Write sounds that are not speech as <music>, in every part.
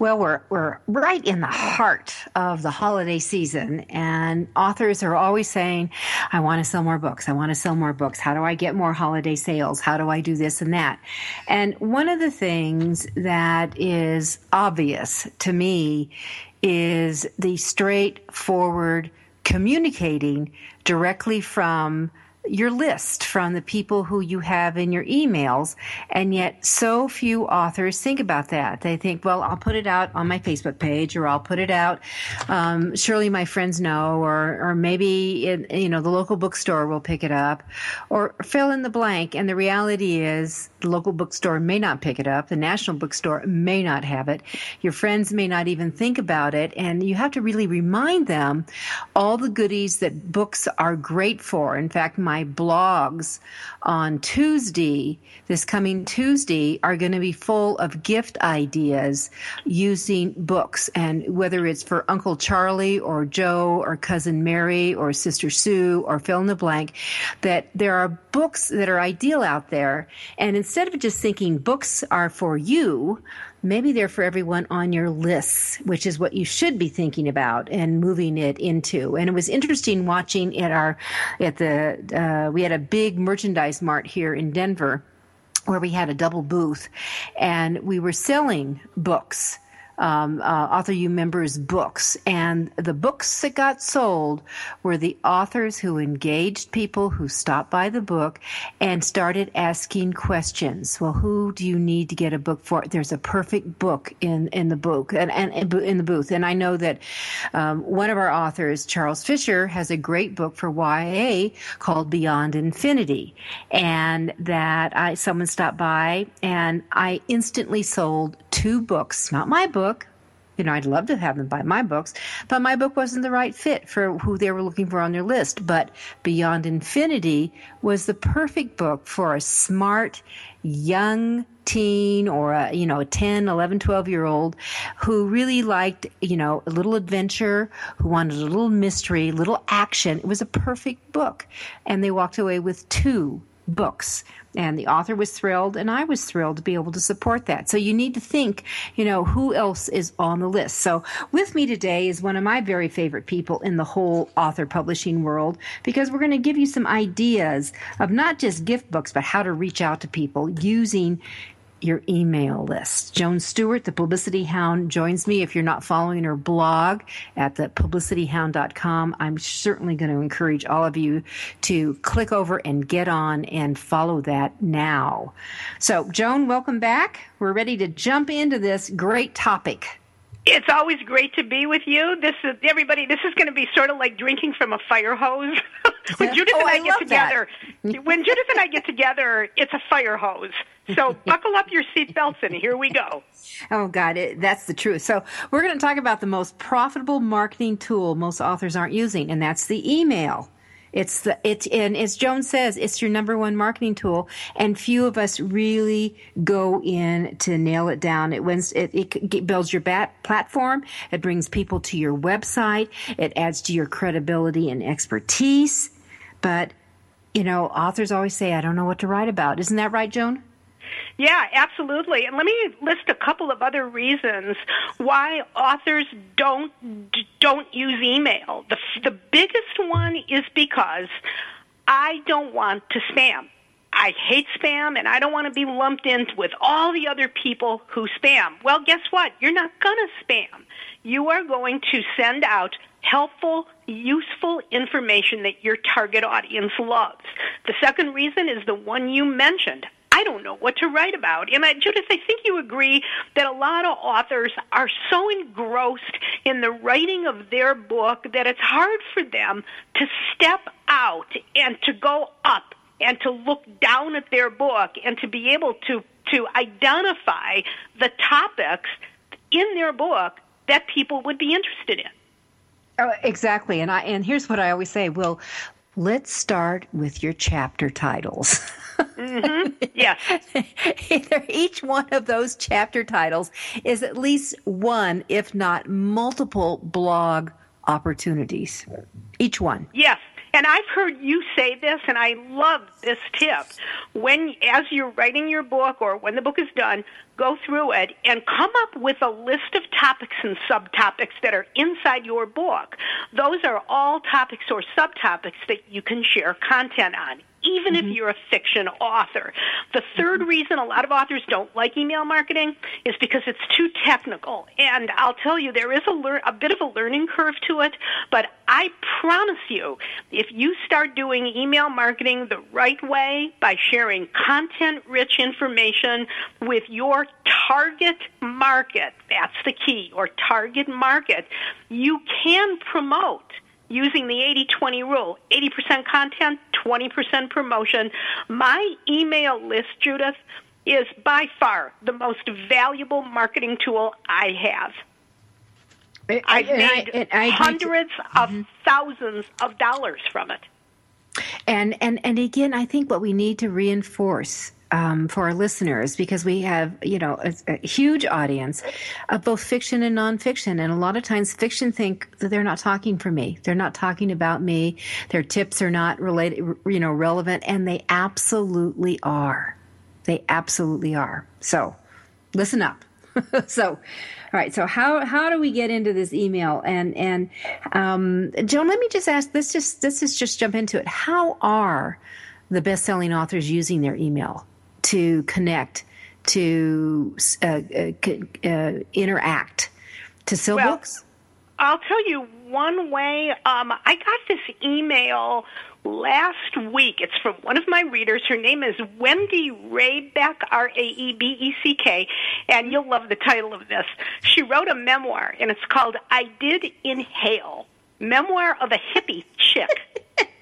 Well, we're we're right in the heart of the holiday season, and authors are always saying, "I want to sell more books. I want to sell more books. How do I get more holiday sales? How do I do this and that?" And one of the things that is obvious to me is the straightforward communicating directly from your list from the people who you have in your emails. And yet, so few authors think about that. They think, well, I'll put it out on my Facebook page or I'll put it out. Um, surely my friends know, or, or maybe, you know, the local bookstore will pick it up or fill in the blank. And the reality is, the local bookstore may not pick it up. The national bookstore may not have it. Your friends may not even think about it. And you have to really remind them all the goodies that books are great for. In fact, my blogs on Tuesday, this coming Tuesday, are going to be full of gift ideas using books. And whether it's for Uncle Charlie or Joe or Cousin Mary or Sister Sue or fill in the blank, that there are books that are ideal out there. And instead of just thinking books are for you, maybe they're for everyone on your lists, which is what you should be thinking about and moving it into. And it was interesting watching at our, at the, uh, we had a big merchandise mart here in Denver where we had a double booth and we were selling books um, uh, Author U members' books. And the books that got sold were the authors who engaged people who stopped by the book and started asking questions. Well, who do you need to get a book for? There's a perfect book in, in the book and, and in the booth. And I know that um, one of our authors, Charles Fisher, has a great book for YA called Beyond Infinity. And that I, someone stopped by and I instantly sold two books, not my book you know, I'd love to have them buy my books, but my book wasn't the right fit for who they were looking for on their list. But Beyond Infinity was the perfect book for a smart, young teen or a, you know, a 10, 11, 12 year old who really liked, you know, a little adventure, who wanted a little mystery, little action. It was a perfect book. And they walked away with two books. And the author was thrilled, and I was thrilled to be able to support that. So you need to think, you know, who else is on the list. So with me today is one of my very favorite people in the whole author publishing world because we're going to give you some ideas of not just gift books, but how to reach out to people using your email list. Joan Stewart, the Publicity Hound, joins me. If you're not following her blog at the publicityhound.com, I'm certainly going to encourage all of you to click over and get on and follow that now. So, Joan, welcome back. We're ready to jump into this great topic. It's always great to be with you. This is everybody. This is going to be sort of like drinking from a fire hose. <laughs> when Judith oh, and I, I get together, that. when Judith and I get together, it's a fire hose. So buckle up your seatbelts and here we go. Oh God, it, that's the truth. So we're going to talk about the most profitable marketing tool most authors aren't using, and that's the email. It's the it's and as Joan says, it's your number one marketing tool, and few of us really go in to nail it down. It wins. It, it builds your bat platform. It brings people to your website. It adds to your credibility and expertise. But you know, authors always say, "I don't know what to write about." Isn't that right, Joan? Yeah, absolutely. And let me list a couple of other reasons why authors don't don't use email. The the biggest one is because I don't want to spam. I hate spam and I don't want to be lumped in with all the other people who spam. Well, guess what? You're not going to spam. You are going to send out helpful, useful information that your target audience loves. The second reason is the one you mentioned. I don't know what to write about. And I, Judith, I think you agree that a lot of authors are so engrossed in the writing of their book that it's hard for them to step out and to go up and to look down at their book and to be able to to identify the topics in their book that people would be interested in. Oh, exactly. And I and here's what I always say, well, let's start with your chapter titles. mm-hmm. <laughs> Yeah. Each one of those chapter titles is at least one, if not multiple blog opportunities. Each one. Yes. And I've heard you say this, and I love this tip. When, as you're writing your book or when the book is done, go through it and come up with a list of topics and subtopics that are inside your book. Those are all topics or subtopics that you can share content on even mm-hmm. if you're a fiction author. The third reason a lot of authors don't like email marketing is because it's too technical. And I'll tell you, there is a, lear- a bit of a learning curve to it, but I promise you, if you start doing email marketing the right way by sharing content rich information with your target market, that's the key, or target market, you can promote using the 80 20 rule 80% content, 20% promotion. My email list, Judith, is by far the most valuable marketing tool I have. I've made I, I, hundreds of mm-hmm. thousands of dollars from it. And and and again, I think what we need to reinforce um, for our listeners because we have, you know, a, a, huge audience of both fiction and nonfiction. And a lot of times fiction think that they're not talking for me. They're not talking about me. Their tips are not related, you know, relevant. And they absolutely are. They absolutely are. So listen up. <laughs> so, all right. So how, how do we get into this email? And, and, um, Joan, let me just ask, let's just, let's just, jump into it. How are the best-selling authors using their email? To connect, to uh, uh, uh, interact, to sell well, books? I'll tell you one way. Um, I got this email last week. It's from one of my readers. Her name is Wendy Raebeck, R A E B E C K, and you'll love the title of this. She wrote a memoir, and it's called I Did Inhale Memoir of a Hippie Chick. <laughs>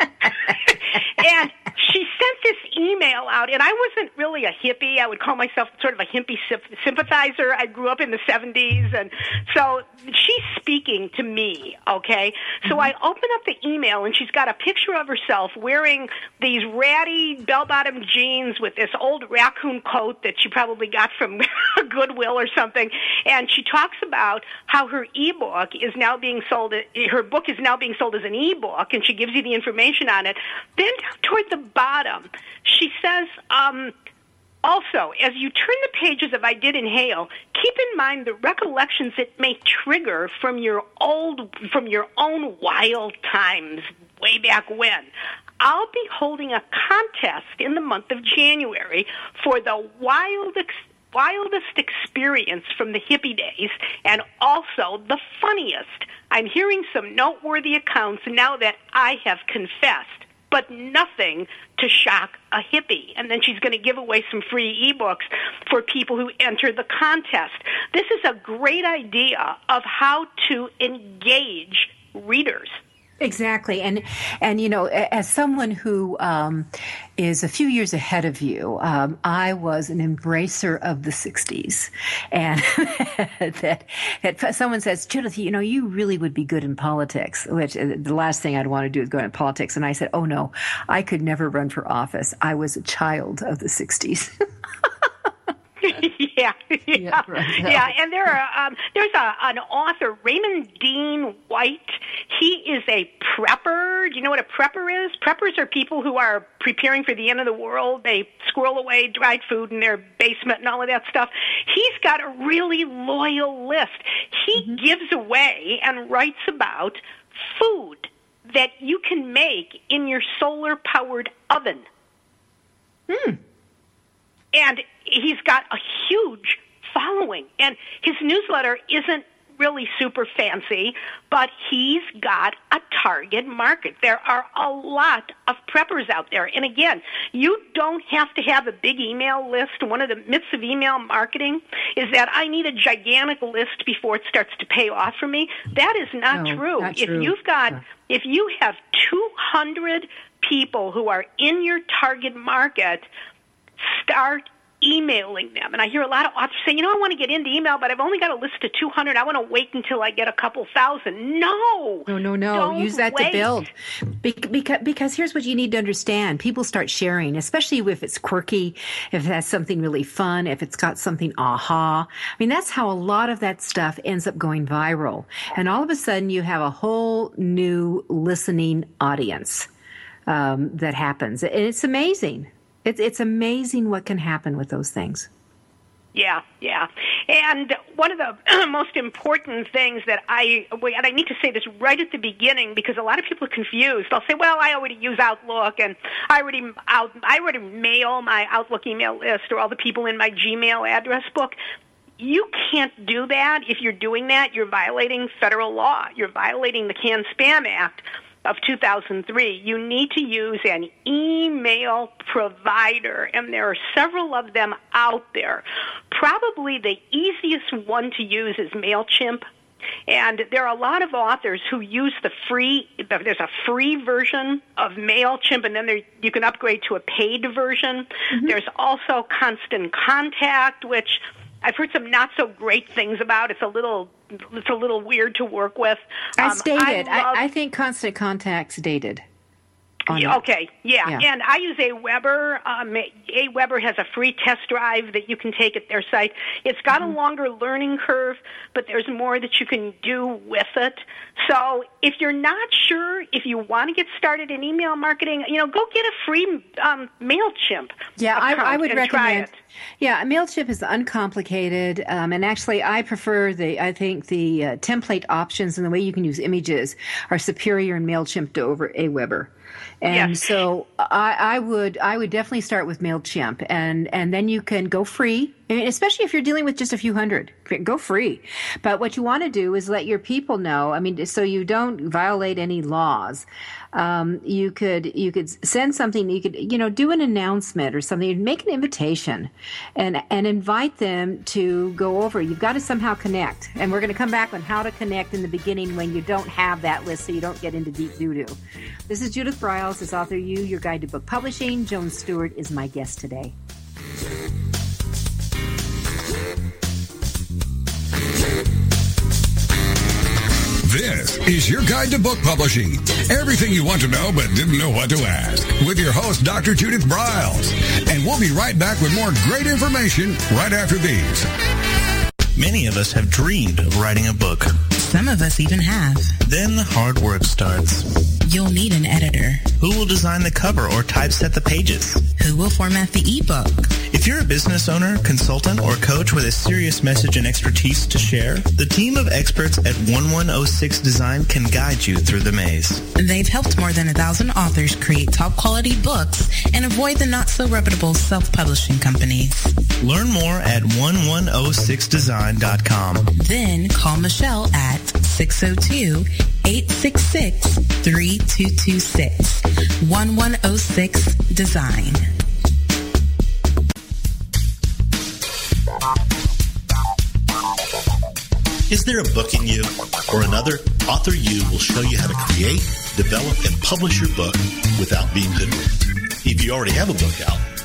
and she sent this email out, and I wasn't really a hippie. I would call myself sort of a hippie sympathizer. I grew up in the 70s, and so she's speaking to me, okay? So mm-hmm. I open up the email, and she's got a picture of herself wearing these ratty bell bottom jeans with this old raccoon coat that she probably got from <laughs> Goodwill or something. And she talks about how her ebook is now being sold, her book is now being sold as an ebook, and she gives you the information on it. Then toward the bottom, she says, um, also, as you turn the pages of I Did Inhale, keep in mind the recollections it may trigger from your old, from your own wild times way back when. I'll be holding a contest in the month of January for the wildest wildest experience from the hippie days and also the funniest. I'm hearing some noteworthy accounts now that I have confessed but nothing to shock a hippie. And then she's going to give away some free ebooks for people who enter the contest. This is a great idea of how to engage readers. Exactly, and and you know, as someone who um, is a few years ahead of you, um, I was an embracer of the '60s, and <laughs> that that someone says, Judith, you know, you really would be good in politics. Which uh, the last thing I'd want to do is go into politics, and I said, Oh no, I could never run for office. I was a child of the '60s. <laughs> <laughs> yeah, yeah, yeah, right. yeah. And there are um, there's a, an author, Raymond Dean White. He is a prepper. Do you know what a prepper is? Preppers are people who are preparing for the end of the world. They squirrel away dried food in their basement and all of that stuff. He's got a really loyal list. He mm-hmm. gives away and writes about food that you can make in your solar powered oven. Hmm. And he's got a huge following, and his newsletter isn't really super fancy, but he's got a target market. There are a lot of preppers out there. And again, you don't have to have a big email list. One of the myths of email marketing is that I need a gigantic list before it starts to pay off for me. That is not no, true. Not if true. you've got, if you have 200 people who are in your target market, start emailing them. And I hear a lot of authors say, you know, I want to get into email, but I've only got a list of 200. I want to wait until I get a couple thousand. No. No, no, no. Use that wait. to build. Because, because here's what you need to understand. People start sharing, especially if it's quirky, if it has something really fun, if it's got something aha. I mean, that's how a lot of that stuff ends up going viral. And all of a sudden you have a whole new listening audience. Um, that happens. And it's amazing. It's, it's amazing what can happen with those things. Yeah, yeah. And one of the <clears throat> most important things that I, and I need to say this right at the beginning because a lot of people are confused. They'll say, well, I already use Outlook and I already, out, I already mail my Outlook email list or all the people in my Gmail address book. You can't do that. If you're doing that, you're violating federal law. You're violating the CAN Spam Act of 2003, you need to use an email provider, and there are several of them out there. Probably the easiest one to use is MailChimp. And there are a lot of authors who use the free, there's a free version of MailChimp, and then there, you can upgrade to a paid version. Mm-hmm. There's also Constant Contact, which I've heard some not so great things about. It's a little it's a little weird to work with. Um, I stated. I, I, I, think Constant Contact's dated. Okay, yeah. yeah. and I use AWeber. Um, AWeber has a free test drive that you can take at their site. It's got mm-hmm. a longer learning curve, but there's more that you can do with it. So if you're not sure if you want to get started in email marketing, you know, go get a free um, Mailchimp. Yeah, I, I, would recommend. Yeah, Mailchimp is uncomplicated, um, and actually, I prefer the. I think the uh, template options and the way you can use images are superior in Mailchimp to over AWeber. And yes. so I, I, would I would definitely start with Mailchimp, and and then you can go free. I mean, especially if you're dealing with just a few hundred, go free. But what you want to do is let your people know. I mean, so you don't violate any laws. Um, you could you could send something. You could you know do an announcement or something. you Make an invitation, and and invite them to go over. You've got to somehow connect. And we're going to come back on how to connect in the beginning when you don't have that list, so you don't get into deep doo doo. This is Judith Briles, as Author U, your guide to book publishing. Joan Stewart is my guest today. This is your guide to book publishing. Everything you want to know but didn't know what to ask. With your host, Dr. Judith Briles. And we'll be right back with more great information right after these. Many of us have dreamed of writing a book. Some of us even have. Then the hard work starts. You'll need an editor. Who will design the cover or typeset the pages? Who will format the ebook? If you're a business owner, consultant, or coach with a serious message and expertise to share, the team of experts at 1106 Design can guide you through the maze. They've helped more than a thousand authors create top quality books and avoid the not so reputable self-publishing companies. Learn more at 1106design.com. Then call Michelle at 602 866 3226. 1106 Design. Is there a book in you or another? Author U will show you how to create, develop, and publish your book without being hoodwinked. If you already have a book out,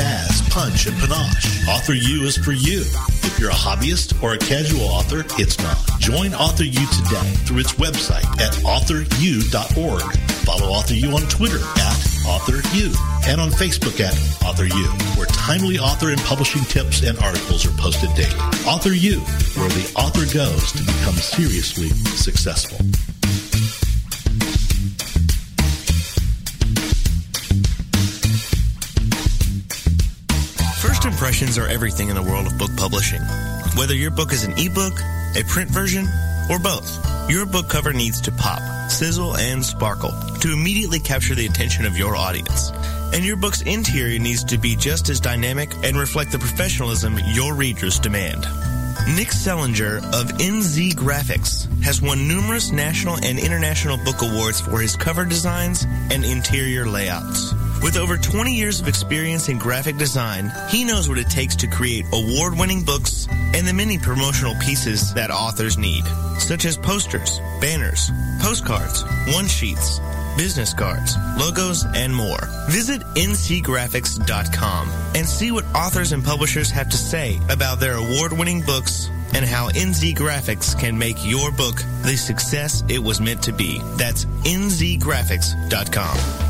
pizzazz punch, and panache. Author U is for you. If you're a hobbyist or a casual author, it's not. Join Author U today through its website at authoru.org. Follow Author U on Twitter at Author U. and on Facebook at Author U, where timely author and publishing tips and articles are posted daily. Author U, where the author goes to become seriously successful. First impressions are everything in the world of book publishing. Whether your book is an ebook, a print version, or both, your book cover needs to pop, sizzle, and sparkle to immediately capture the attention of your audience. And your book's interior needs to be just as dynamic and reflect the professionalism your readers demand. Nick Zelinger of NZ Graphics has won numerous national and international book awards for his cover designs and interior layouts. With over 20 years of experience in graphic design, he knows what it takes to create award winning books and the many promotional pieces that authors need, such as posters, banners, postcards, one sheets, business cards, logos, and more. Visit nzgraphics.com and see what authors and publishers have to say about their award winning books and how NZ Graphics can make your book the success it was meant to be. That's nzgraphics.com.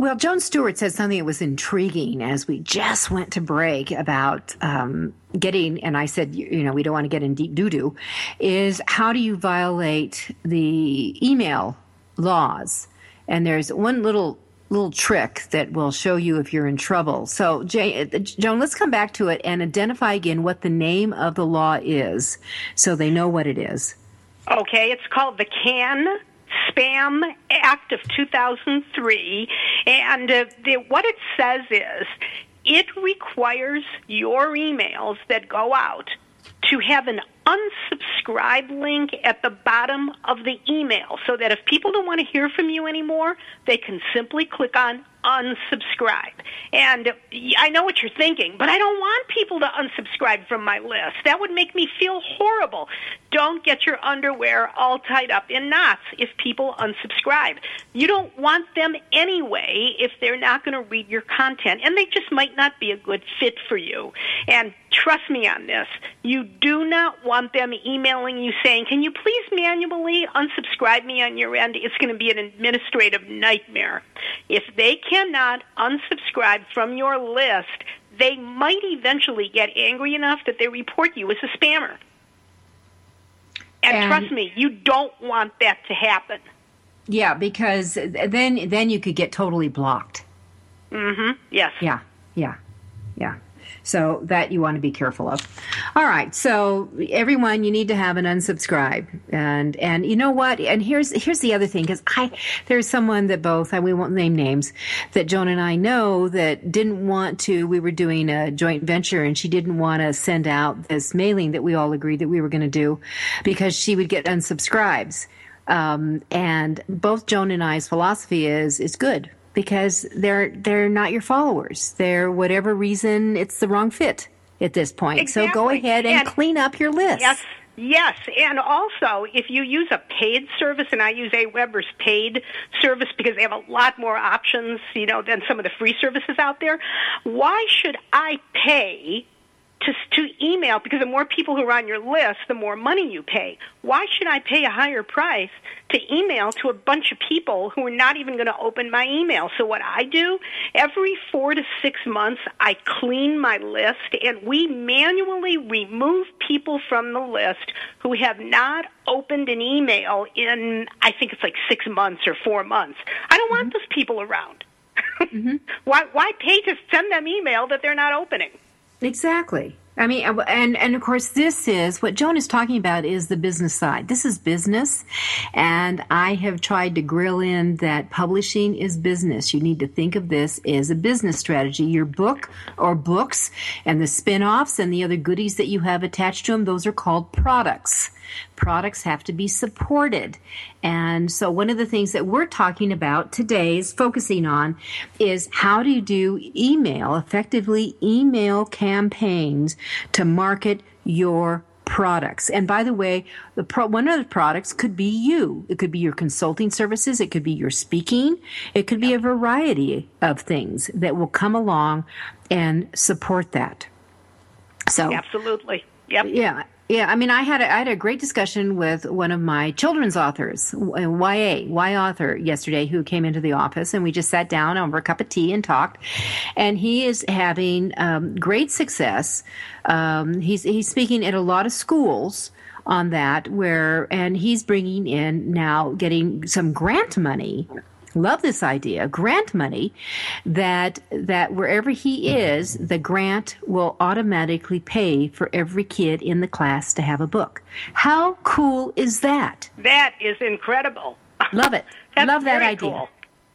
Well, Joan Stewart said something that was intriguing as we just went to break about um, getting, and I said, you, you know, we don't want to get in deep doo doo, is how do you violate the email laws? And there's one little little trick that will show you if you're in trouble. So, Jay, Joan, let's come back to it and identify again what the name of the law is so they know what it is. Okay, it's called the CAN Spam Act of 2003, and uh, the, what it says is it requires your emails that go out to have an unsubscribe link at the bottom of the email so that if people don't want to hear from you anymore, they can simply click on unsubscribe. And I know what you're thinking, but I don't want people to unsubscribe from my list. That would make me feel horrible. Don't get your underwear all tied up in knots if people unsubscribe. You don't want them anyway if they're not going to read your content, and they just might not be a good fit for you. And trust me on this, you do not want them emailing you saying, Can you please manually unsubscribe me on your end? It's going to be an administrative nightmare. If they cannot unsubscribe from your list, they might eventually get angry enough that they report you as a spammer. And, and trust me, you don't want that to happen. Yeah, because then then you could get totally blocked. Mhm. Yes. Yeah. Yeah. Yeah. So that you want to be careful of. All right. So everyone, you need to have an unsubscribe, and and you know what? And here's here's the other thing because I there's someone that both I we won't name names that Joan and I know that didn't want to. We were doing a joint venture, and she didn't want to send out this mailing that we all agreed that we were going to do because she would get unsubscribes. Um, and both Joan and I's philosophy is it's good because they're they're not your followers. They're whatever reason it's the wrong fit at this point. Exactly. So go ahead and, and, clean up your list. Yes. Yes, and also if you use a paid service, and I use AWeber's paid service because they have a lot more options, you know, than some of the free services out there. Why should I pay to, to email because the more people who are on your list, the more money you pay. Why should I pay a higher price to email to a bunch of people who are not even going to open my email? So what I do, every four to six months, I clean my list and we manually remove people from the list who have not opened an email in, I think it's like six months or four months. I don't mm-hmm. want those people around. <laughs> mm-hmm. Why, why pay to send them email that they're not opening? Exactly. I mean, uh, and and of course, this is what Joan is talking about is the business side. This is business, and I have tried to grill in that publishing is business. You need to think of this as a business strategy. Your book or books and the spin-offs and the other goodies that you have attached to them, those are called products. Products have to be supported. And so one of the things that we're talking about today is focusing on is how do you do email, effectively email campaigns to market your products. And by the way, the pro- one of the products could be you. It could be your consulting services. It could be your speaking. It could be a variety of things that will come along and support that. So absolutely. Yep. Yeah. Yeah, I mean, I had a, I had a great discussion with one of my children's authors, YA, Y author, yesterday, who came into the office, and we just sat down over a cup of tea and talked. And he is having um, great success. Um, he's he's speaking at a lot of schools on that, where and he's bringing in now getting some grant money love this idea grant money that that wherever he is the grant will automatically pay for every kid in the class to have a book how cool is that that is incredible love it <laughs> love that idea cool.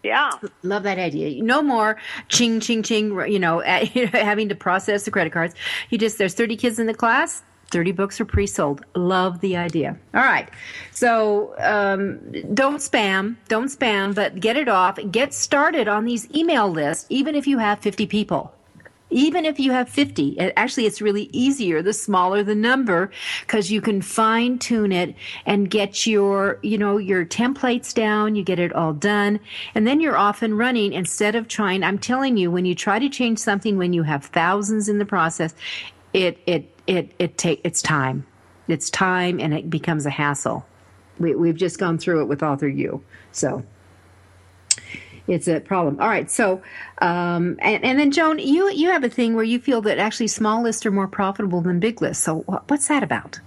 Yeah. Love that idea. No more ching, ching, ching, you know, <laughs> having to process the credit cards. You just, there's 30 kids in the class. 30 books are pre-sold. Love the idea. All right. So um, don't spam. Don't spam but get it off. Get started on these email lists even if you have 50 people. Even if you have 50 actually it's really easier the smaller the number because you can fine tune it and get your you know your templates down. You get it all done. And then you're off and running instead of trying. I'm telling you when you try to change something when you have thousands in the process it it it it take it's time. It's time, and it becomes a hassle. We, we've just gone through it with Author U, so it's a problem. All right, so um, and, and then Joan, you you have a thing where you feel that actually small lists are more profitable than big lists. So what's that about?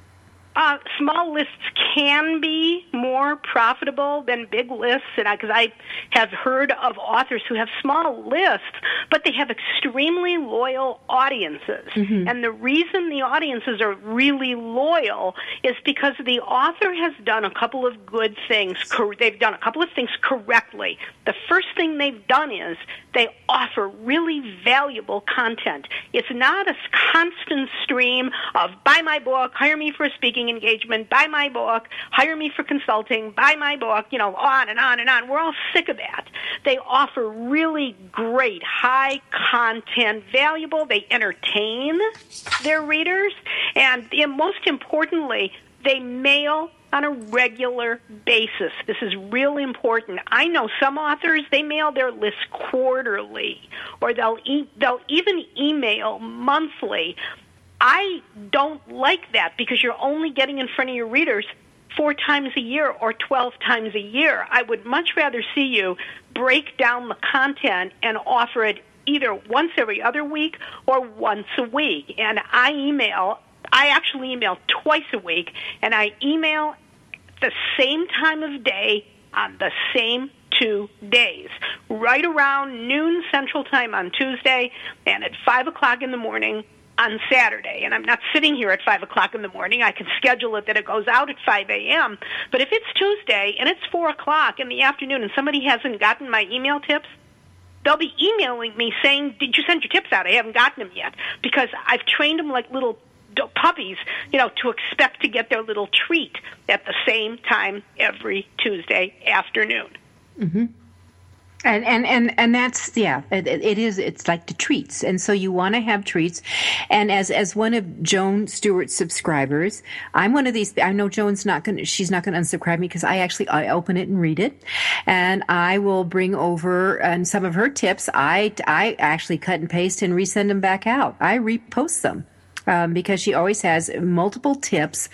Uh, small lists can be more profitable than big lists, and because I, I have heard of authors who have small lists, but they have extremely loyal audiences. Mm-hmm. And the reason the audiences are really loyal is because the author has done a couple of good things. They've done a couple of things correctly. The first thing they've done is they offer really valuable content. It's not a constant stream of buy my book, hire me for a speaking engagement, buy my book, hire me for consulting, buy my book, you know, on and on and on. We're all sick of that. They offer really great, high content, valuable, they entertain their readers, and most importantly, they mail on a regular basis. This is really important. I know some authors they mail their list quarterly or they'll e- they'll even email monthly. I don't like that because you're only getting in front of your readers four times a year or 12 times a year. I would much rather see you break down the content and offer it either once every other week or once a week. And I email, I actually email twice a week, and I email the same time of day on the same two days, right around noon Central Time on Tuesday and at 5 o'clock in the morning on Saturday, and I'm not sitting here at 5 o'clock in the morning. I can schedule it that it goes out at 5 a.m. But if it's Tuesday and it's 4 o'clock in the afternoon and somebody hasn't gotten my email tips, they'll be emailing me saying, Did you send your tips out? I haven't gotten them yet. Because I've trained them like little puppies, you know, to expect to get their little treat at the same time every Tuesday afternoon. Mm-hmm. And, and and and that's yeah it, it is it's like the treats. And so you want to have treats. And as as one of joan stewart's subscribers i'm one of these i know joan's not gonna she's not gonna unsubscribe me because i actually i open it and read it. And i will bring over and some of her tips. I i actually cut and paste and resend them back out. I repost them um, because she always has multiple tips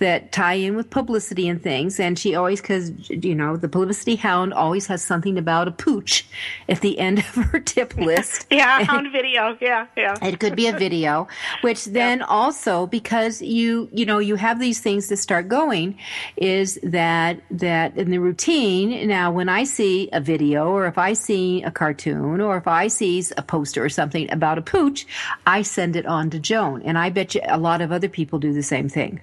that tie in with publicity and things. And she always, because, you know, the publicity hound always has something about a pooch at the end <laughs> of her tip <laughs> list. yeah, hound video. Yeah, yeah. It could be a video, which <laughs> then yeah. also, because you, you know, you have these things that start going, is that, that in the routine, now when I see a video or if I see a cartoon or if I see a poster or something about a pooch, I send it on to Joan. And and I bet you a lot of other people do the same thing.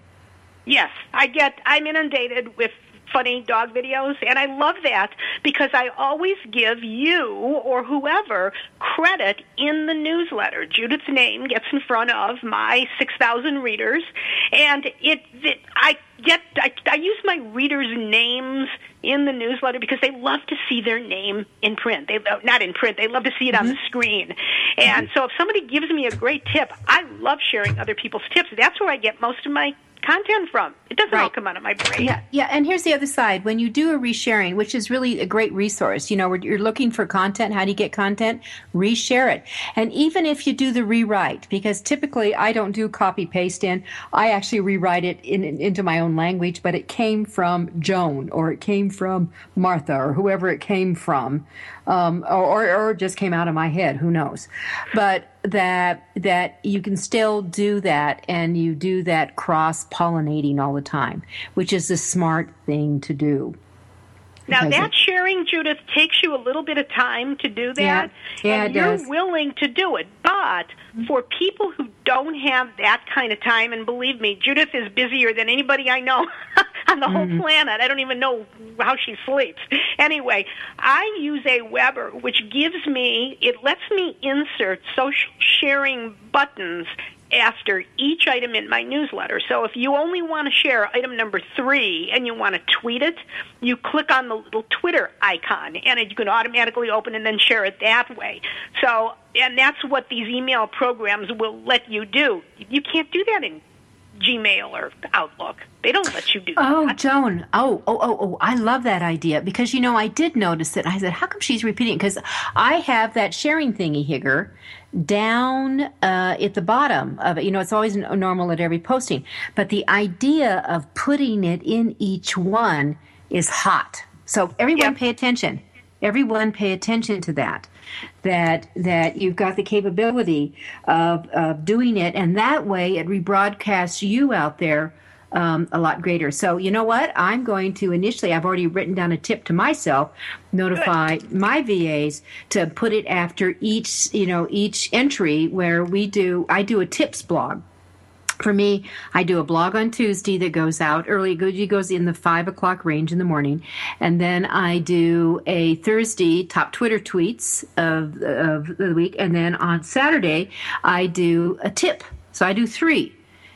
Yes, I get. I'm inundated with funny dog videos. And I love that because I always give you or whoever credit in the newsletter. Judith's name gets in front of my 6,000 readers. And it, it I get, I, I use my readers' names in the newsletter because they love to see their name in print. They not in print. They love to see it mm-hmm. on the mm-hmm. screen. And mm-hmm. so if somebody gives me a great tip, I love sharing other people's tips. That's where I get most of my content from. It doesn't right. all come out of my brain. Yeah, yeah. And here's the other side: when you do a resharing, which is really a great resource, you know, you're looking for content. How do you get content? Reshare it. And even if you do the rewrite, because typically I don't do copy paste in, I actually rewrite it in, in, into my own language, but it came from Joan or it came from Martha or whoever it came from um, or, or just came out of my head. Who knows? But that that you can still do that, and you do that cross pollinating all the time, which is a smart thing to do. Now that it, sharing, Judith, takes you a little bit of time to do that, yeah, yeah, and you're does. willing to do it. But for people who don't have that kind of time, and believe me, Judith is busier than anybody I know <laughs> on the whole mm-hmm. planet. I don't even know how she sleeps. Anyway, I use Aweber, which gives me, it lets me insert social sharing buttons after each item in my newsletter. So if you only want to share item number three and you want to tweet it, you click on the little Twitter icon and it, you can automatically open and then share it that way. So, and that's what these email programs will let you do. You can't do that in Gmail or Outlook. They don't let you do oh, that. Joan. Oh, oh, oh, oh. I love that idea because, you know, I did notice it. I said, how come she's repeating? Because I have that sharing thingy higger down uh, at the bottom of it. You know, it's always normal at every posting. But the idea of putting it in each one is hot. So everyone yep. pay attention. Everyone pay attention to that that that you've got the capability of, of doing it, and that way it rebroadcasts you out there um, a lot greater. So you know what? I'm going to initially. I've already written down a tip to myself. Notify Good. my VAs to put it after each you know each entry where we do. I do a tips blog for me, I do a blog on Tuesday that goes out early. It goes in the five o'clock range in the morning, and then I do a Thursday top Twitter tweets of of the week, and then on Saturday I do a tip. So I do three.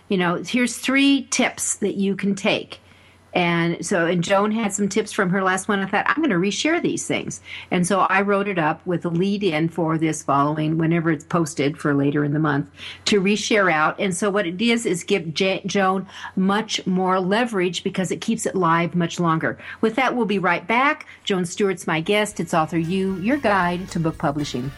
You know, here's three tips that you can take and so, and Joan had some tips from her last one. I thought, I'm going to reshare these things. And so I wrote it up with a lead in for this following, whenever it's posted for later in the month, to reshare out. And so what it is, is give J- Joan much more leverage because it keeps it live much longer. With that, we'll be right back. Joan Stewart's my guest. It's Author U, your guide to book publishing.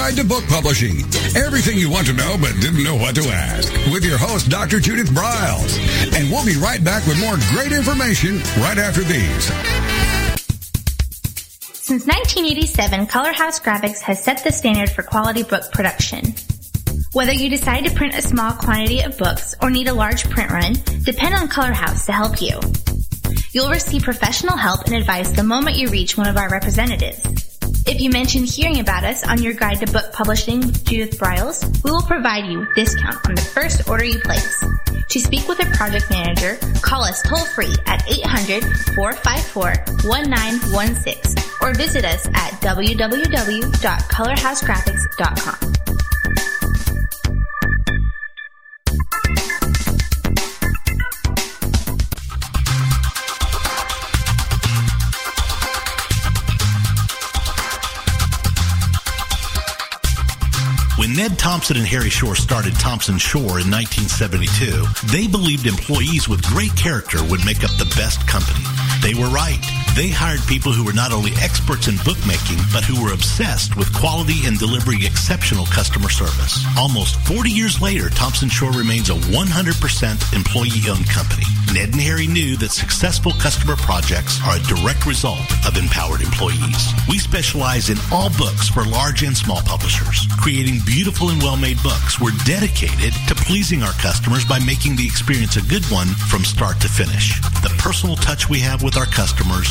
Guide to book publishing. Everything you want to know but didn't know what to ask. With your host, Dr. Judith Briles. And we'll be right back with more great information right after these. Since 1987, Color House Graphics has set the standard for quality book production. Whether you decide to print a small quantity of books or need a large print run, depend on Color House to help you. You'll receive professional help and advice the moment you reach one of our representatives. If you mention hearing about us on your guide to book publishing with Judith Briles, we will provide you with discount on the first order you place. To speak with a project manager, call us toll free at 800-454-1916 or visit us at www.colorhousegraphics.com. Ned Thomson and Harry Shore started Thomson-Shore in 1972, they believed employees with great character would make up the best company. They were right. They hired people who were not only experts in bookmaking, but who were obsessed with quality and delivering exceptional customer service. Almost 40 years later, Thomson-Shore remains a 100% employee-owned company. Ned and Harry knew that successful customer projects are a direct result of empowered employees. We specialize in all books for large and small publishers. Creating beautiful and well-made books, we're dedicated to pleasing our customers by making the experience a good one from start to finish. The personal touch we have with our customers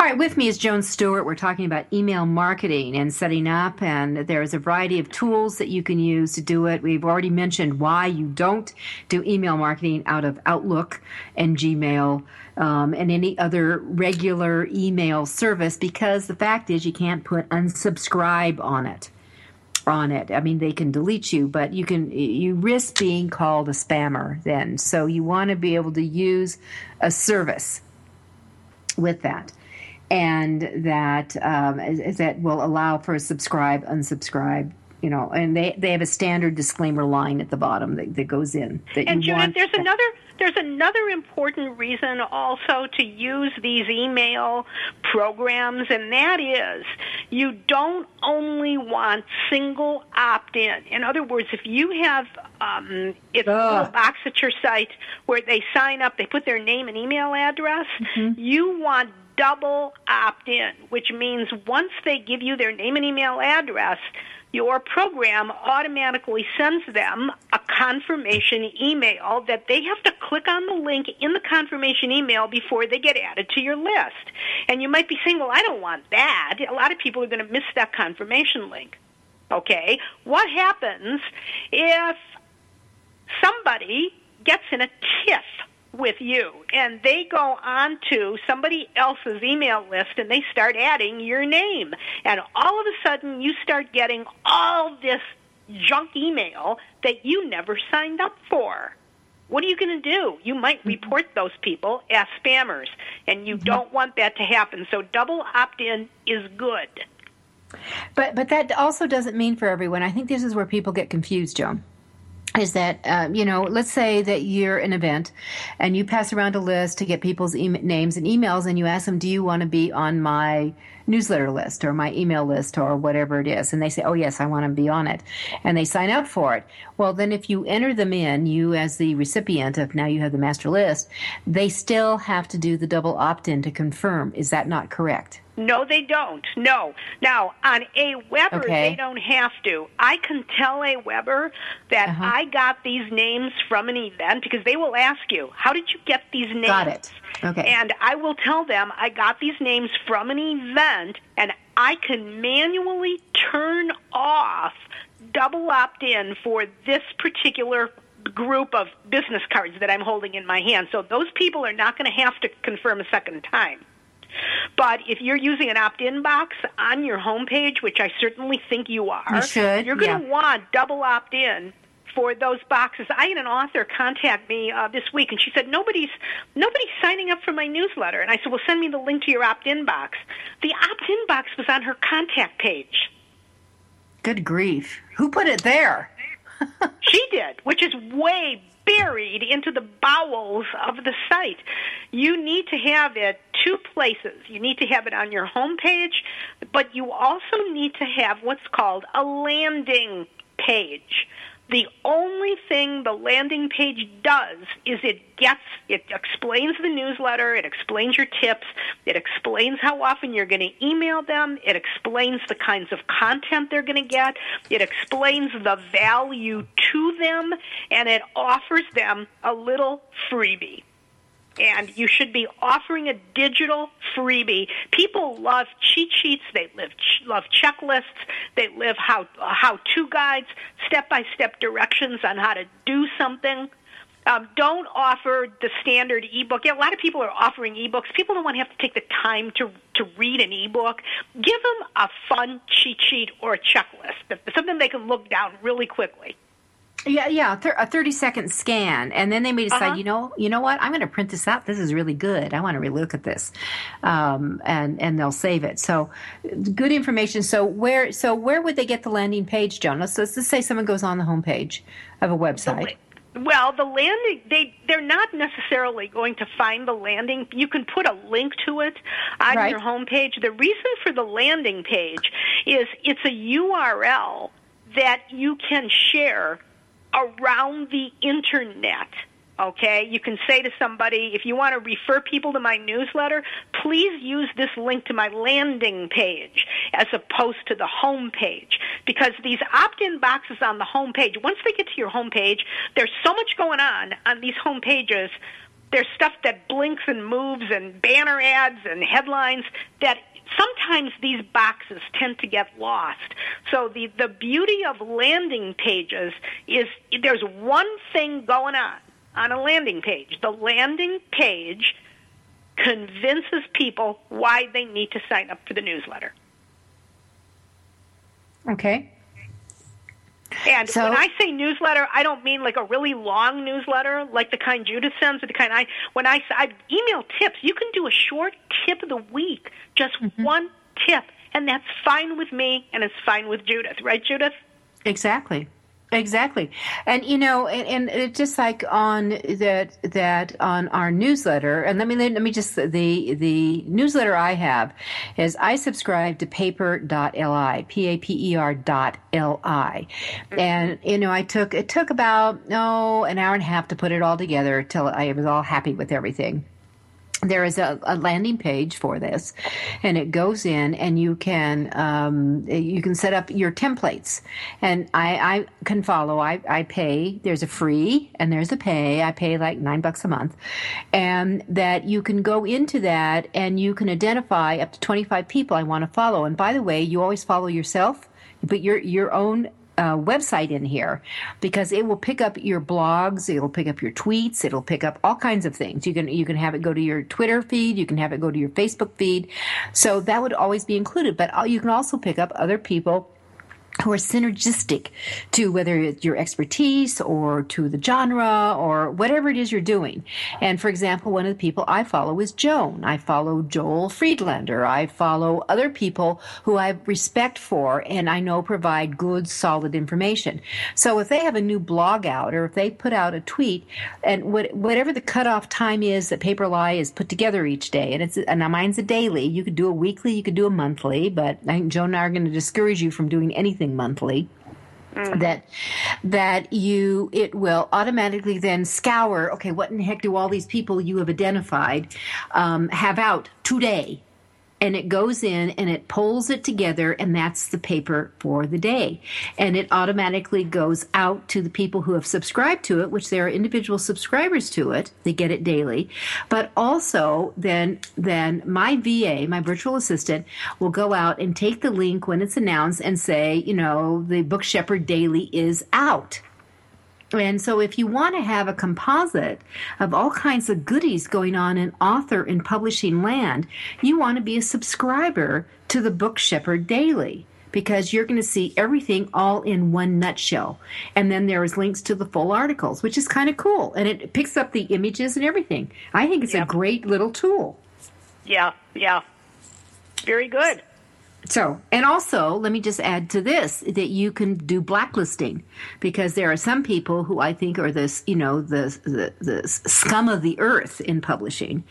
All right, with me is Joan Stewart. We're talking about email marketing and setting up, and there's a variety of tools that you can use to do it. We've already mentioned why you don't do email marketing out of Outlook and Gmail um, and any other regular email service because the fact is you can't put unsubscribe on it on it. I mean, they can delete you, but you can you risk being called a spammer then. So you want to be able to use a service with that and that um, that will allow for subscribe, unsubscribe, you know, and they, they have a standard disclaimer line at the bottom that, that goes in. That and you Judith, want there's another there's another important reason also to use these email programs, and that is you don't only want single opt-in. In other words, if you have um, it's a Ugh. box at your site where they sign up, they put their name and email address. You want double opt-in, which means once they give you their name and email address, your program automatically sends them a confirmation email that they have to click on the link in the confirmation email before they get added to your list. And you might be saying, well, I don't want that. A lot of people are going to miss that confirmation link. Okay? What happens if somebody gets in a tiff with you. And they go on to somebody else's email list and they start adding your name. And all of a sudden you start getting all this junk email that you never signed up for. What are you going to do? You might mm-hmm. report those people as spammers and you mm-hmm. don't want that to happen. So double opt-in is good. But but that also doesn't mean for everyone. I think this is where people get confused, Joan. Is that uh, you know? Let's say that you're an event, and you pass around a list to get people's e- names and emails, and you ask them, "Do you want to be on my newsletter list or my email list or whatever it is?" And they say, "Oh yes, I want to be on it," and they sign up for it. Well, then if you enter them in, you as the recipient of now you have the master list, they still have to do the double opt-in to confirm. Is that not correct? No, they don't. No. Now, on a Weber, Okay. they don't have to. I can tell AWeber that Uh-huh. I got these names from an event because they will ask you, how did you get these names? Got it. Okay. And I will tell them I got these names from an event and I can manually turn off double opt in for this particular group of business cards that I'm holding in my hand. So those people are not going to have to confirm a second time. But if you're using an opt-in box on your homepage, which I certainly think you are, You should, you're going to yeah. want double opt-in for those boxes. I had an author contact me uh, this week, and she said nobody's nobody's signing up for my newsletter. And I said, well, send me the link to your opt-in box. The opt-in box was on her contact page. Good grief. Who put it there? <laughs> she did, which is way buried into the bowels of the site. You need to have it two places. You need to have it on your homepage, but you also need to have what's called a landing page. The only thing the landing page does is it gets, it explains the newsletter, it explains your tips, it explains how often you're going to email them, it explains the kinds of content they're going to get, it explains the value to them, and it offers them a little freebie and you should be offering a digital freebie. People love cheat sheets. They live, love checklists. They live how how to guides, step by step directions on how to do something. Um, don't offer the standard ebook. Yeah, a lot of people are offering ebooks. People don't want to have to take the time to to read an ebook. Give them a fun cheat sheet or a checklist, something they can look down really quickly. Yeah, yeah, a thirty second scan, and then they may decide, uh-huh. you know, you know what, I'm going to print this out. This is really good. I want to relook at this, um, and and they'll save it. So, good information. So where so where would they get the landing page, Joan? Let's let's say someone goes on the homepage of a website. Well, the landing they they're not necessarily going to find the landing. You can put a link to it on right. your homepage. The reason for the landing page is it's a URL that you can share around the internet. Okay, you can say to somebody, if you want to refer people to my newsletter, please use this link to my landing page as opposed to the home page. Because these opt in boxes on the home page, once they get to your home page, there's so much going on on these home pages. There's stuff that blinks and moves and banner ads and headlines that sometimes these boxes tend to get lost. So the, the beauty of landing pages is there's one thing going on on a landing page. The landing page convinces people why they need to sign up for the newsletter. Okay. And so, when I say newsletter, I don't mean like a really long newsletter, like the kind Judith sends, or the kind I. When I, I email tips, you can do a short tip of the week, just mm-hmm. one tip, and that's fine with me, and it's fine with Judith, right, Judith? Exactly. Exactly, and you know, and, and just like on that that on our newsletter, and let me let me just the the newsletter I have is I subscribe to paper.li, p a p e r dot l i, mm-hmm. and you know I took it took about oh an hour and a half to put it all together till I was all happy with everything there is a, a, landing page for this and it goes in and you can um, you can set up your templates. And i, I can follow. I, I pay. There's a free and there's a pay. I pay like nine bucks a month. And that you can go into that and you can identify up to 25 people i want to follow. And by the way you always follow yourself but your your own uh, website in here because it will pick up your blogs, it'll pick up your tweets, it'll pick up all kinds of things. You can you can have it go to your Twitter feed, you can have it go to your Facebook feed. So that would always be included. But you can also pick up other people who are synergistic to whether it's your expertise or to the genre or whatever it is you're doing. And for example, one of the people I follow is Joan. I follow Joel Friedlander. I follow other people who I respect for and I know provide good, solid information. So if they have a new blog out or if they put out a tweet and what, whatever the cutoff time is that Paperly is put together each day, and it's and mine's a daily. You could do a weekly, you could do a monthly, but I think Joan and I are going to discourage you from doing anything monthly. Mm. That that you it will automatically then scour. Okay, what in the heck do all these people you have identified um, have out today? And it goes in and it pulls it together and that's the paper for the day. And it automatically goes out to the people who have subscribed to it which there are individual subscribers to it. They get it daily. But also then then my va my virtual assistant will go out and take the link when it's announced and say you know the book shepherd daily is out and so, if you want to have a composite of all kinds of goodies going on in author and publishing land, you want to be a subscriber to the Book Shepherd Daily because you're going to see everything all in one nutshell. And then there is links to the full articles, which is kind of cool. And it picks up the images and everything. I think it's yep. a great little tool. Yeah, yeah. Very good. So, and also, let me just add to this that you can do blacklisting because there are some people who I think are this, you know, the, the, the scum of the earth in publishing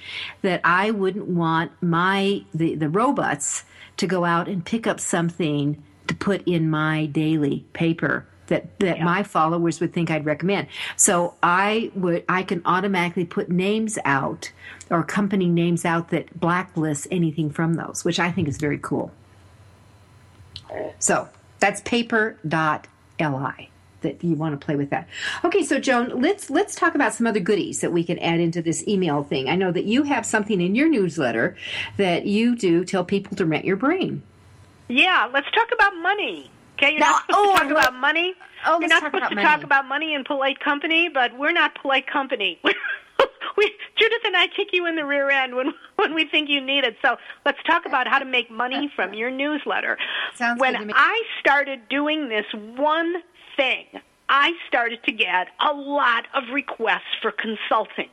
that I wouldn't want my, the, the robots to go out and pick up something to put in my daily paper that that yeah. my followers would think I'd recommend. So I would I can automatically put names out or company names out that blacklist anything from those, which I think is very cool. So that's paper.li that you want to play with that. Okay, so Joan, let's let's talk about some other goodies that we can add into this email thing. I know that you have something in your newsletter that you do tell people to rent your brain. Yeah, let's talk about money. Okay, you're now, not supposed oh, to talk about money. Oh, you're not supposed to money. talk about money in polite company, but we're not polite company. <laughs> we Judith and I kick you in the rear end when <laughs> when we think you need it. So let's talk about how to make money from your newsletter. Sounds when. I started doing this one thing, I started to get a lot of requests for consulting.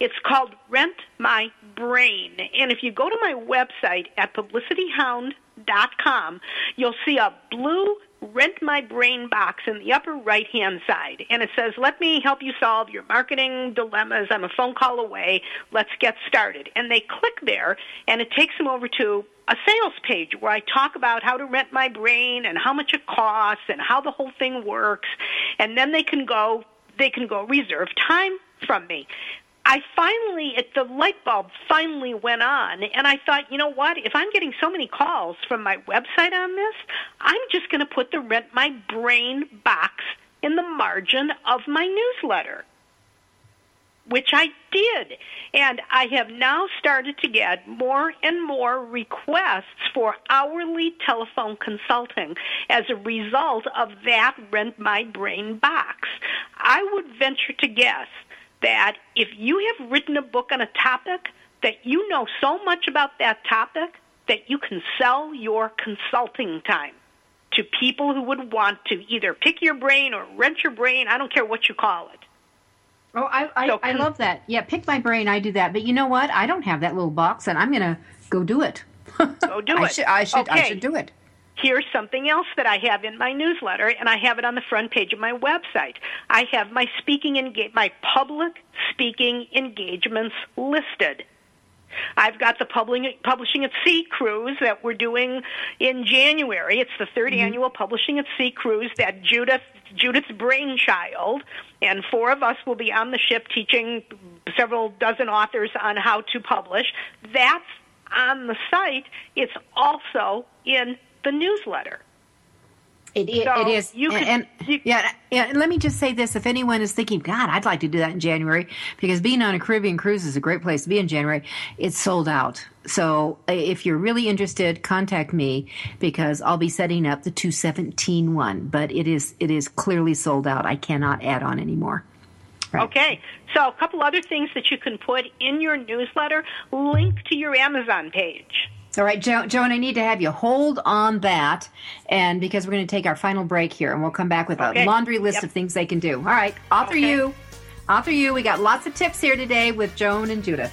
It's called Rent My Brain. And if you go to my website at publicityhound.com, you'll see a blue Rent My Brain box in the upper right hand side. And it says, Let me help you solve your marketing dilemmas. I'm a phone call away. Let's get started. And they click there, and it takes them over to a sales page where I talk about how to rent my brain and how much it costs and how the whole thing works. And then they can go they can go reserve time from me. I finally, it, the light bulb finally went on, and I thought, you know what? If I'm getting so many calls from my website on this, I'm just going to put the Rent My Brain box in the margin of my newsletter, which I did. And I have now started to get more and more requests for hourly telephone consulting as a result of that Rent My Brain box. I would venture to guess that if you have written a book on a topic that you know so much about that topic that you can sell your consulting time to people who would want to either pick your brain or rent your brain. I don't care what you call it. Oh, I I, so, I love that. Yeah, pick my brain. I do that. But you know what? I don't have that little box, and I'm going to go do it. Go do <laughs> it. I should. I should. Okay. I should do it here's something else that I have in my newsletter, and I have it on the front page of my website. I have my speaking my public speaking engagements listed. I've got the Publishing at Sea cruise that we're doing in January. It's the 3rd mm-hmm. annual Publishing at Sea cruise that Judith Judith's brainchild, and four of us will be on the ship teaching several dozen authors on how to publish. That's on the site. It's also in the newsletter. It, it, so it is. You can, and, you, yeah, yeah, and let me just say this: if anyone is thinking, "God, I'd like to do that in January," because being on a Caribbean cruise is a great place to be in January, it's sold out. So if you're really interested, contact me because I'll be setting up the 217 one. But it is it is clearly sold out. I cannot add on anymore. Right. Okay, so a couple other things that you can put in your newsletter: link to your Amazon page. All right, jo- Joan, I need to have you hold on that, and because we're going to take our final break here, and we'll come back with okay. a laundry list yep. of things they can do. All right, author okay. you, Author U. We got lots of tips here today with Joan and Judith.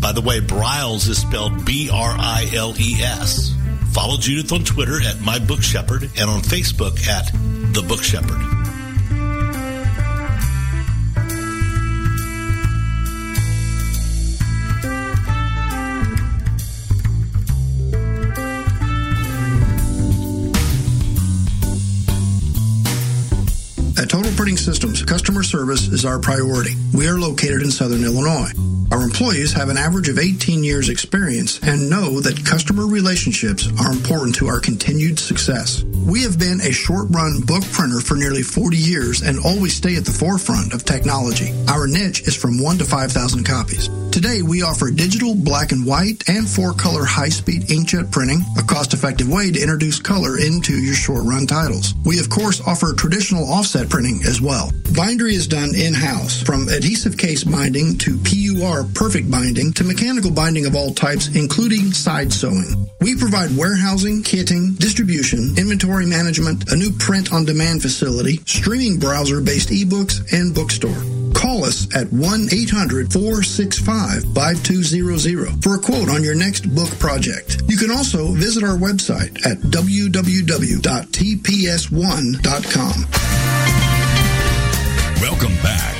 By the way, Briles is spelled B R I L E S. Follow Judith on Twitter at My Book Shepherd and on Facebook at The Book Shepherd. At Total Printing Systems, customer service is our priority. We are located in Southern Illinois. Our employees have an average of 18 years experience and know that customer relationships are important to our continued success. We have been a short run book printer for nearly 40 years and always stay at the forefront of technology. Our niche is from 1 to 5,000 copies. Today we offer digital, black and white, and four color high speed inkjet printing, a cost effective way to introduce color into your short run titles. We of course offer traditional offset printing as well. Bindery is done in house, from adhesive case binding to PUR perfect binding to mechanical binding of all types, including side sewing. We provide warehousing, kitting, distribution, inventory management, a new print on demand facility, streaming browser based ebooks, and bookstore. Call us at 1-800-465-5200 for a quote on your next book project. You can also visit our website at www.tps1.com. Welcome back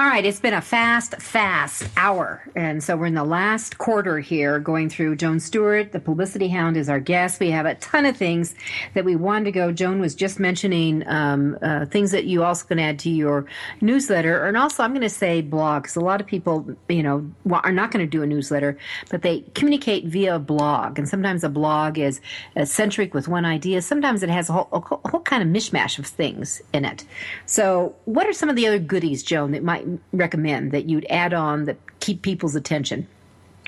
All right, it's been a fast, fast hour. And so we're in the last quarter here going through Joan Stewart. The publicity hound is our guest. We have a ton of things that we wanted to go. Joan was just mentioning um, uh, things that you also can add to your newsletter. And also, I'm going to say blogs. A lot of people, you know, are not going to do a newsletter, but they communicate via blog. And sometimes a blog is eccentric with one idea. Sometimes it has a whole, a whole kind of mishmash of things in it. So, what are some of the other goodies, Joan, that might recommend that you'd add on that keep people's attention?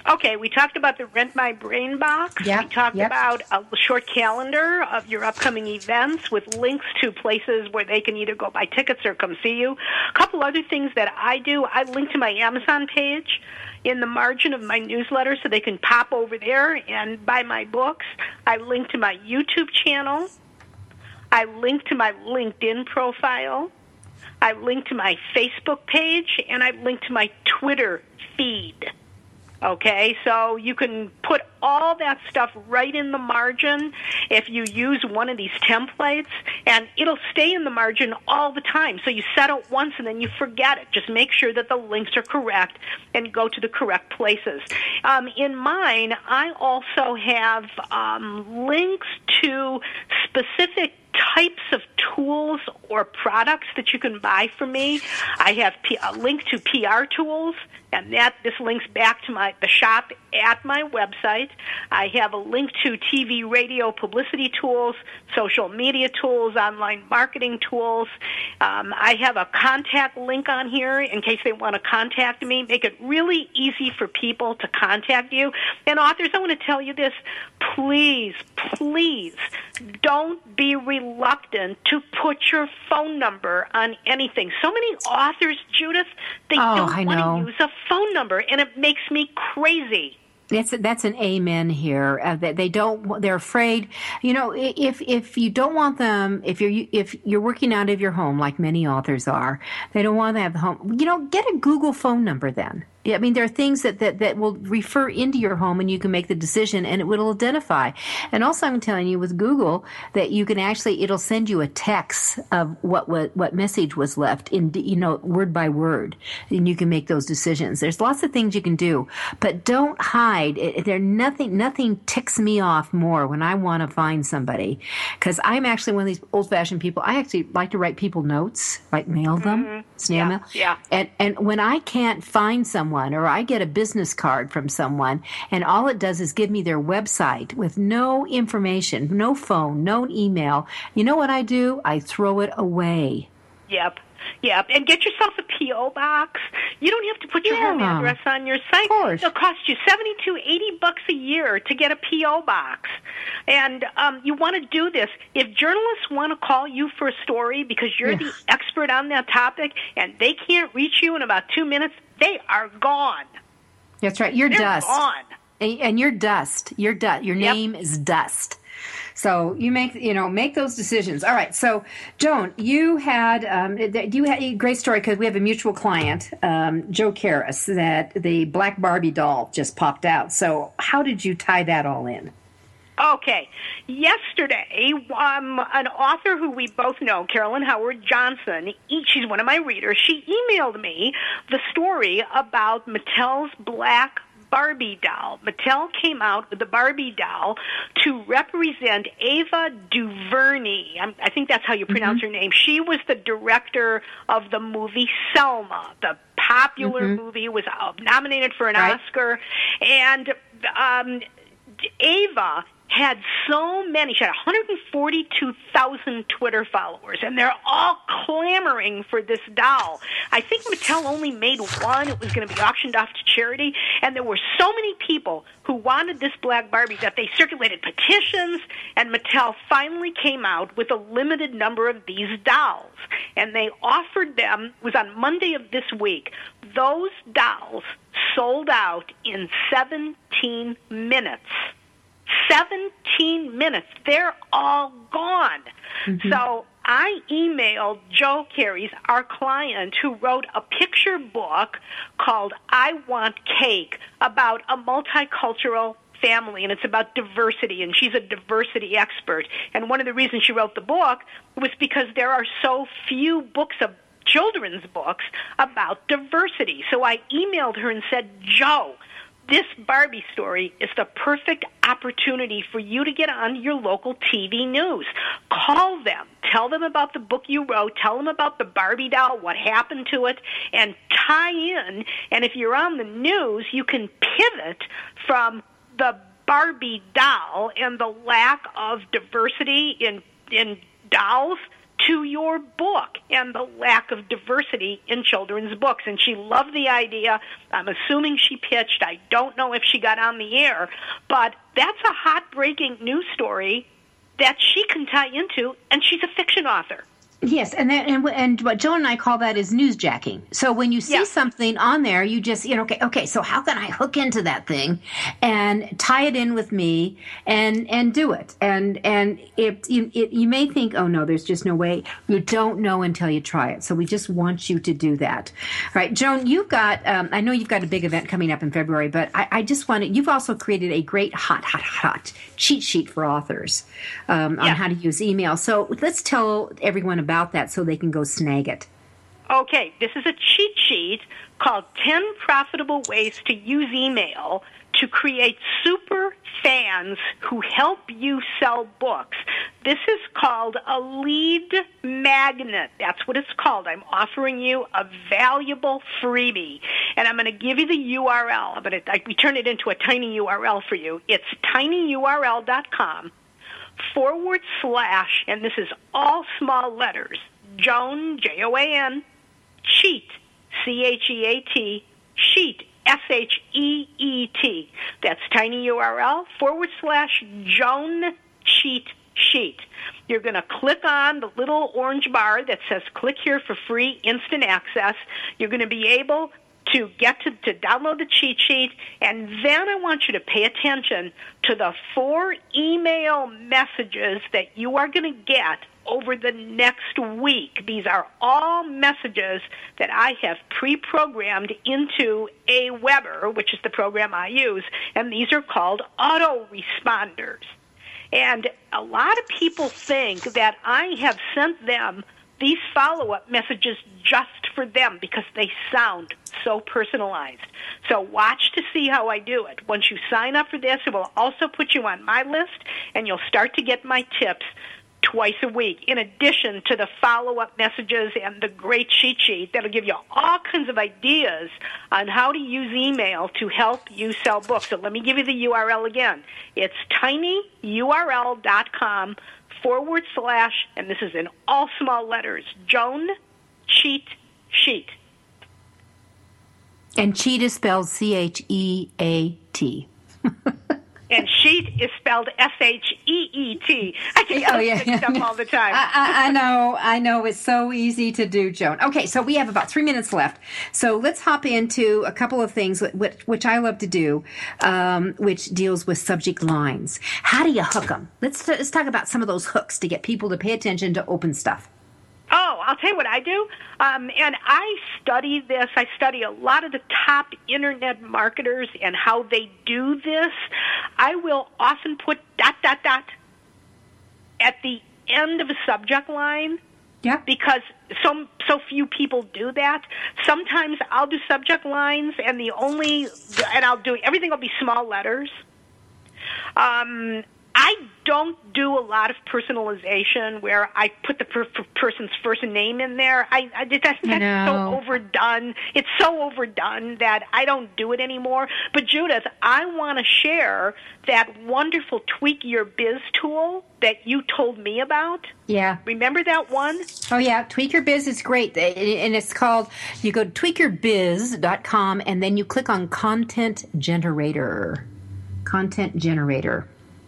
Okay, we talked about the Rent My Brain box. Yep, we talked yep. about a short calendar of your upcoming events with links to places where they can either go buy tickets or come see you. A couple other things that I do, I link to my Amazon page in the margin of my newsletter so they can pop over there and buy my books. I link to my YouTube channel. I link to my LinkedIn profile. I link to my Facebook page and I've linked to my Twitter feed. Okay, so you can put all that stuff right in the margin if you use one of these templates, and it'll stay in the margin all the time. So you set it once and then you forget it. Just make sure that the links are correct and go to the correct places. Um, in mine, I also have um, links to specific types of tools or products that you can buy from me. I have P- a link to PR tools, and that this links back to my the shop at my website. I have a link to TV, radio, publicity tools, social media tools, online marketing tools. Um, I have a contact link on here in case they want to contact me. Make it really easy for people to contact you. And authors, I want to tell you this: please, please, don't be reluctant to put your phone number on anything. So many authors, Judith, they Oh, don't I want know. to use a phone number, and it makes me crazy. That's that's an amen here. Uh, that they don't. They're afraid. You know, if if you don't want them, if you're if you're working out of your home, like many authors are, they don't want to have the home. You know, get a Google phone number then. I mean, there are things that, that, that will refer into your home and you can make the decision and it will identify. And also, I'm telling you with Google that you can actually, it'll send you a text of what, what, what message was left in, you know, word by word. And you can make those decisions. There's lots of things you can do, but don't hide. There, nothing, nothing ticks me off more when I want to find somebody. Cause I'm actually one of these old fashioned people. I actually like to write people notes, like mail them, mm-hmm. snail yeah, mail. Yeah. And, and when I can't find someone, someone or I get a business card from someone and all it does is give me their website with no information, no phone, no email, you know what I do? I throw it away. Yep. Yep, and get yourself a PO box. You don't have to put your Yeah. home address on your site. Of course. It'll cost you seventy-two, eighty bucks a year to get a PO box. And um, you want to do this. If journalists want to call you for a story because you're the expert on that topic and they can't reach you in about two minutes, they are gone. That's right. You're They're dust. gone. And, you're dust. You're dust. Your Yep. name is dust. So you make you know make those decisions. All right. So Joan, you had um, you had a great story because we have a mutual client, um, Joe Karras, that the Black Barbie doll just popped out. So how did you tie that all in? Okay. Yesterday, um, an author who we both know, Carolyn Howard Johnson, she's one of my readers, she emailed me the story about Mattel's Black Barbie doll. Mattel came out with the Barbie doll to represent Ava DuVernay. I'm, I think that's how you pronounce her name. She was the director of the movie Selma, the popular movie, was uh, nominated for an Right. Oscar, and um, Ava had so many. She had 142,000 Twitter followers, and they're all clamoring for this doll. I think Mattel only made one. It was going to be auctioned off to charity, and there were so many people who wanted this Black Barbie that they circulated petitions, and Mattel finally came out with a limited number of these dolls, and they offered them. It was on Monday of this week. Those dolls sold out in 17 minutes. 17 minutes. They're all gone. Mm-hmm. So I emailed Joe Carey's, our client, who wrote a picture book called I Want Cake about a multicultural family and it's about diversity and she's a diversity expert and one of the reasons she wrote the book was because there are so few books of children's books about diversity so i emailed her and said joe this Barbie story is the perfect opportunity for you to get on your local TV news. Call them, tell them about the book you wrote, tell them about the Barbie doll, what happened to it, and tie in. And if you're on the news, you can pivot from the Barbie doll and the lack of diversity in in dolls to your book and the lack of diversity in children's books. And she loved the idea. I'm assuming she pitched. I don't know if she got on the air, but that's a hot breaking news story that she can tie into, and she's a fiction author. Yes, and that, and and what Joan and I call that is newsjacking. So when you see Yeah. something on there, you just you know okay okay. So how can I hook into that thing and tie it in with me and and do it? And and it you it, you may think oh no, there's just no way. You don't know until you try it. So we just want you to do that. All right, Joan, you've got um, I know you've got a big event coming up in February, but I, I just wanted you've also created a great hot hot hot cheat sheet for authors um, on Yeah. how to use email. So let's tell everyone about that so they can go snag it. Okay, this is a cheat sheet called 10 Profitable Ways to Use Email to Create Super Fans Who Help You Sell Books. This is called a lead magnet. That's what it's called. I'm offering you a valuable freebie. And I'm going to give you the URL. I'm going to, I, we turn it into a tiny URL for you. It's tinyurl.com forward slash, and this is all small letters, Joan, J O A N, cheat, C H E A T, sheet, S H E E T. That's tiny URL forward slash Joan cheat sheet. You're going to click on the little orange bar that says click here for free instant access. You're going to be able to get to, to download the cheat sheet, and then I want you to pay attention to the four email messages that you are going to get over the next week. These are all messages that I have pre-programmed into a Aweber, which is the program I use, and these are called autoresponders. And a lot of people think that I have sent them these follow up messages just for them because they sound so personalized. So watch to see how I do it. Once you sign up for this, it will also put you on my list and you'll start to get my tips twice a week, in addition to the follow up messages and the great cheat sheet that'll give you all kinds of ideas on how to use email to help you sell books. So let me give you the URL again. It's tinyurl.com forward slash, and this is in all small letters, Joan Cheat Sheet. And cheat is spelled C H E A T. <laughs> and sheet is spelled S H E E T. I get oh, yeah. mixed up all the time. I, I, I, know, I know. It's so easy to do, Joan. Okay, so we have about three minutes left. So let's hop into a couple of things which, which I love to do, um, which deals with subject lines. How do you hook them? Let's let's talk about some of those hooks to get people to pay attention to open stuff. I'll tell you what I do. Um, and I study this. I study a lot of the top internet marketers and how they do this. I will often put dot, dot, dot at the end of a subject line. Yeah. Because so so few people do that. Sometimes I'll do subject lines, and the only and I'll do everything will be small letters. Um, I don't do a lot of personalization where I put the per- person's first name in there. I, I that's, that's so overdone. It's so overdone that I don't do it anymore. But Judith, I want to share that wonderful Tweak Your Biz tool that you told me about. Yeah. Remember that one? Oh yeah, Tweak Your Biz is great, and it's called. You go to tweakyourbiz.com and then you click on Content Generator. Content Generator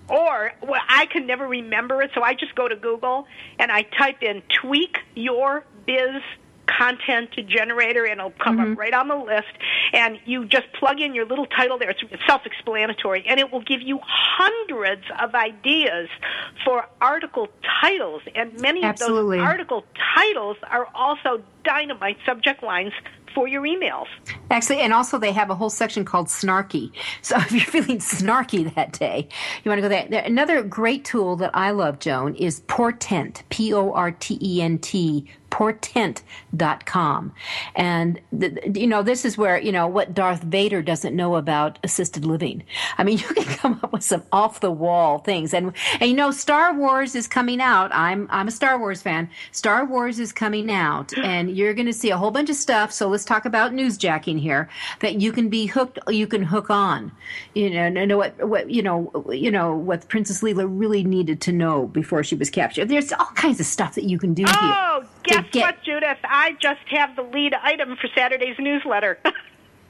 or well, I can never remember it, so I just go to Google and I type in tweak your biz content generator and it'll come mm-hmm. up right on the list and you just plug in your little title there it's, self-explanatory and it will give you hundreds of ideas for article titles and many Absolutely. of those article titles are also dynamite subject lines for your emails. Actually, and also they have a whole section called snarky. <laughs> So if you're feeling snarky that day, you want to go there. Another great tool that I love, Joan, is Portent, P O R T E N T portent.com. And, the, you know, this is where, you know, what Darth Vader doesn't know about assisted living. I mean, <laughs> you can come up with some off the wall things. And, and, you know, Star Wars is coming out. I'm, I'm a Star Wars fan. Star Wars is coming out <gasps> and you're going to see a whole bunch of stuff. So let's talk about newsjacking here that you can be hooked, you can hook on, you know, know what, what, you know, you know, what Princess Leela really needed to know before she was captured. There's all kinds of stuff that you can do oh, here. Guess get, what, Judith? I just have the lead item for Saturday's newsletter. <laughs>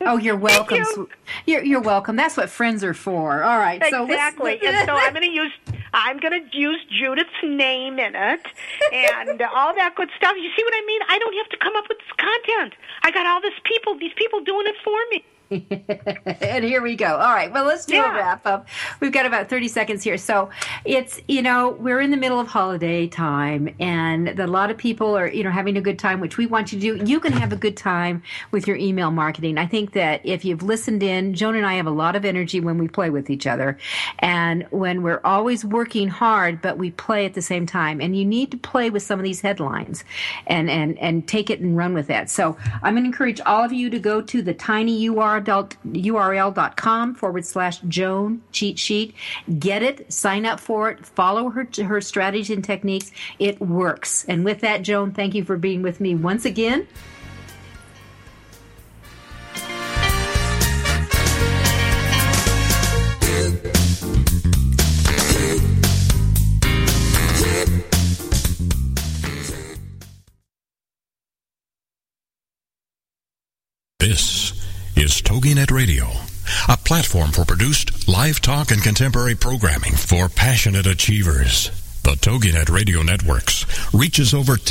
Oh, you're welcome. You. You're, you're welcome. That's what friends are for. All right. Exactly. So <laughs> and so I'm going to use I'm going to use Judith's name in it and <laughs> all that good stuff. You see what I mean? I don't have to come up with this content. I got all these people. These people doing it for me. <laughs> and here we go. All right. Well, let's do yeah. a wrap up. We've got about 30 seconds here. So it's, you know, we're in the middle of holiday time and a lot of people are, you know, having a good time, which we want you to do. You can have a good time with your email marketing. I think that if you've listened in, Joan and I have a lot of energy when we play with each other and when we're always working hard, but we play at the same time. And you need to play with some of these headlines and, and, and take it and run with that. So I'm going to encourage all of you to go to the tiny URL url.com forward slash Joan cheat sheet. Get it, sign up for it, follow her, her strategies and techniques. It works. And with that, Joan, thank you for being with me once again. This is TogiNet Radio, a platform for produced live talk and contemporary programming for passionate achievers. The TogiNet Radio Networks reaches over 10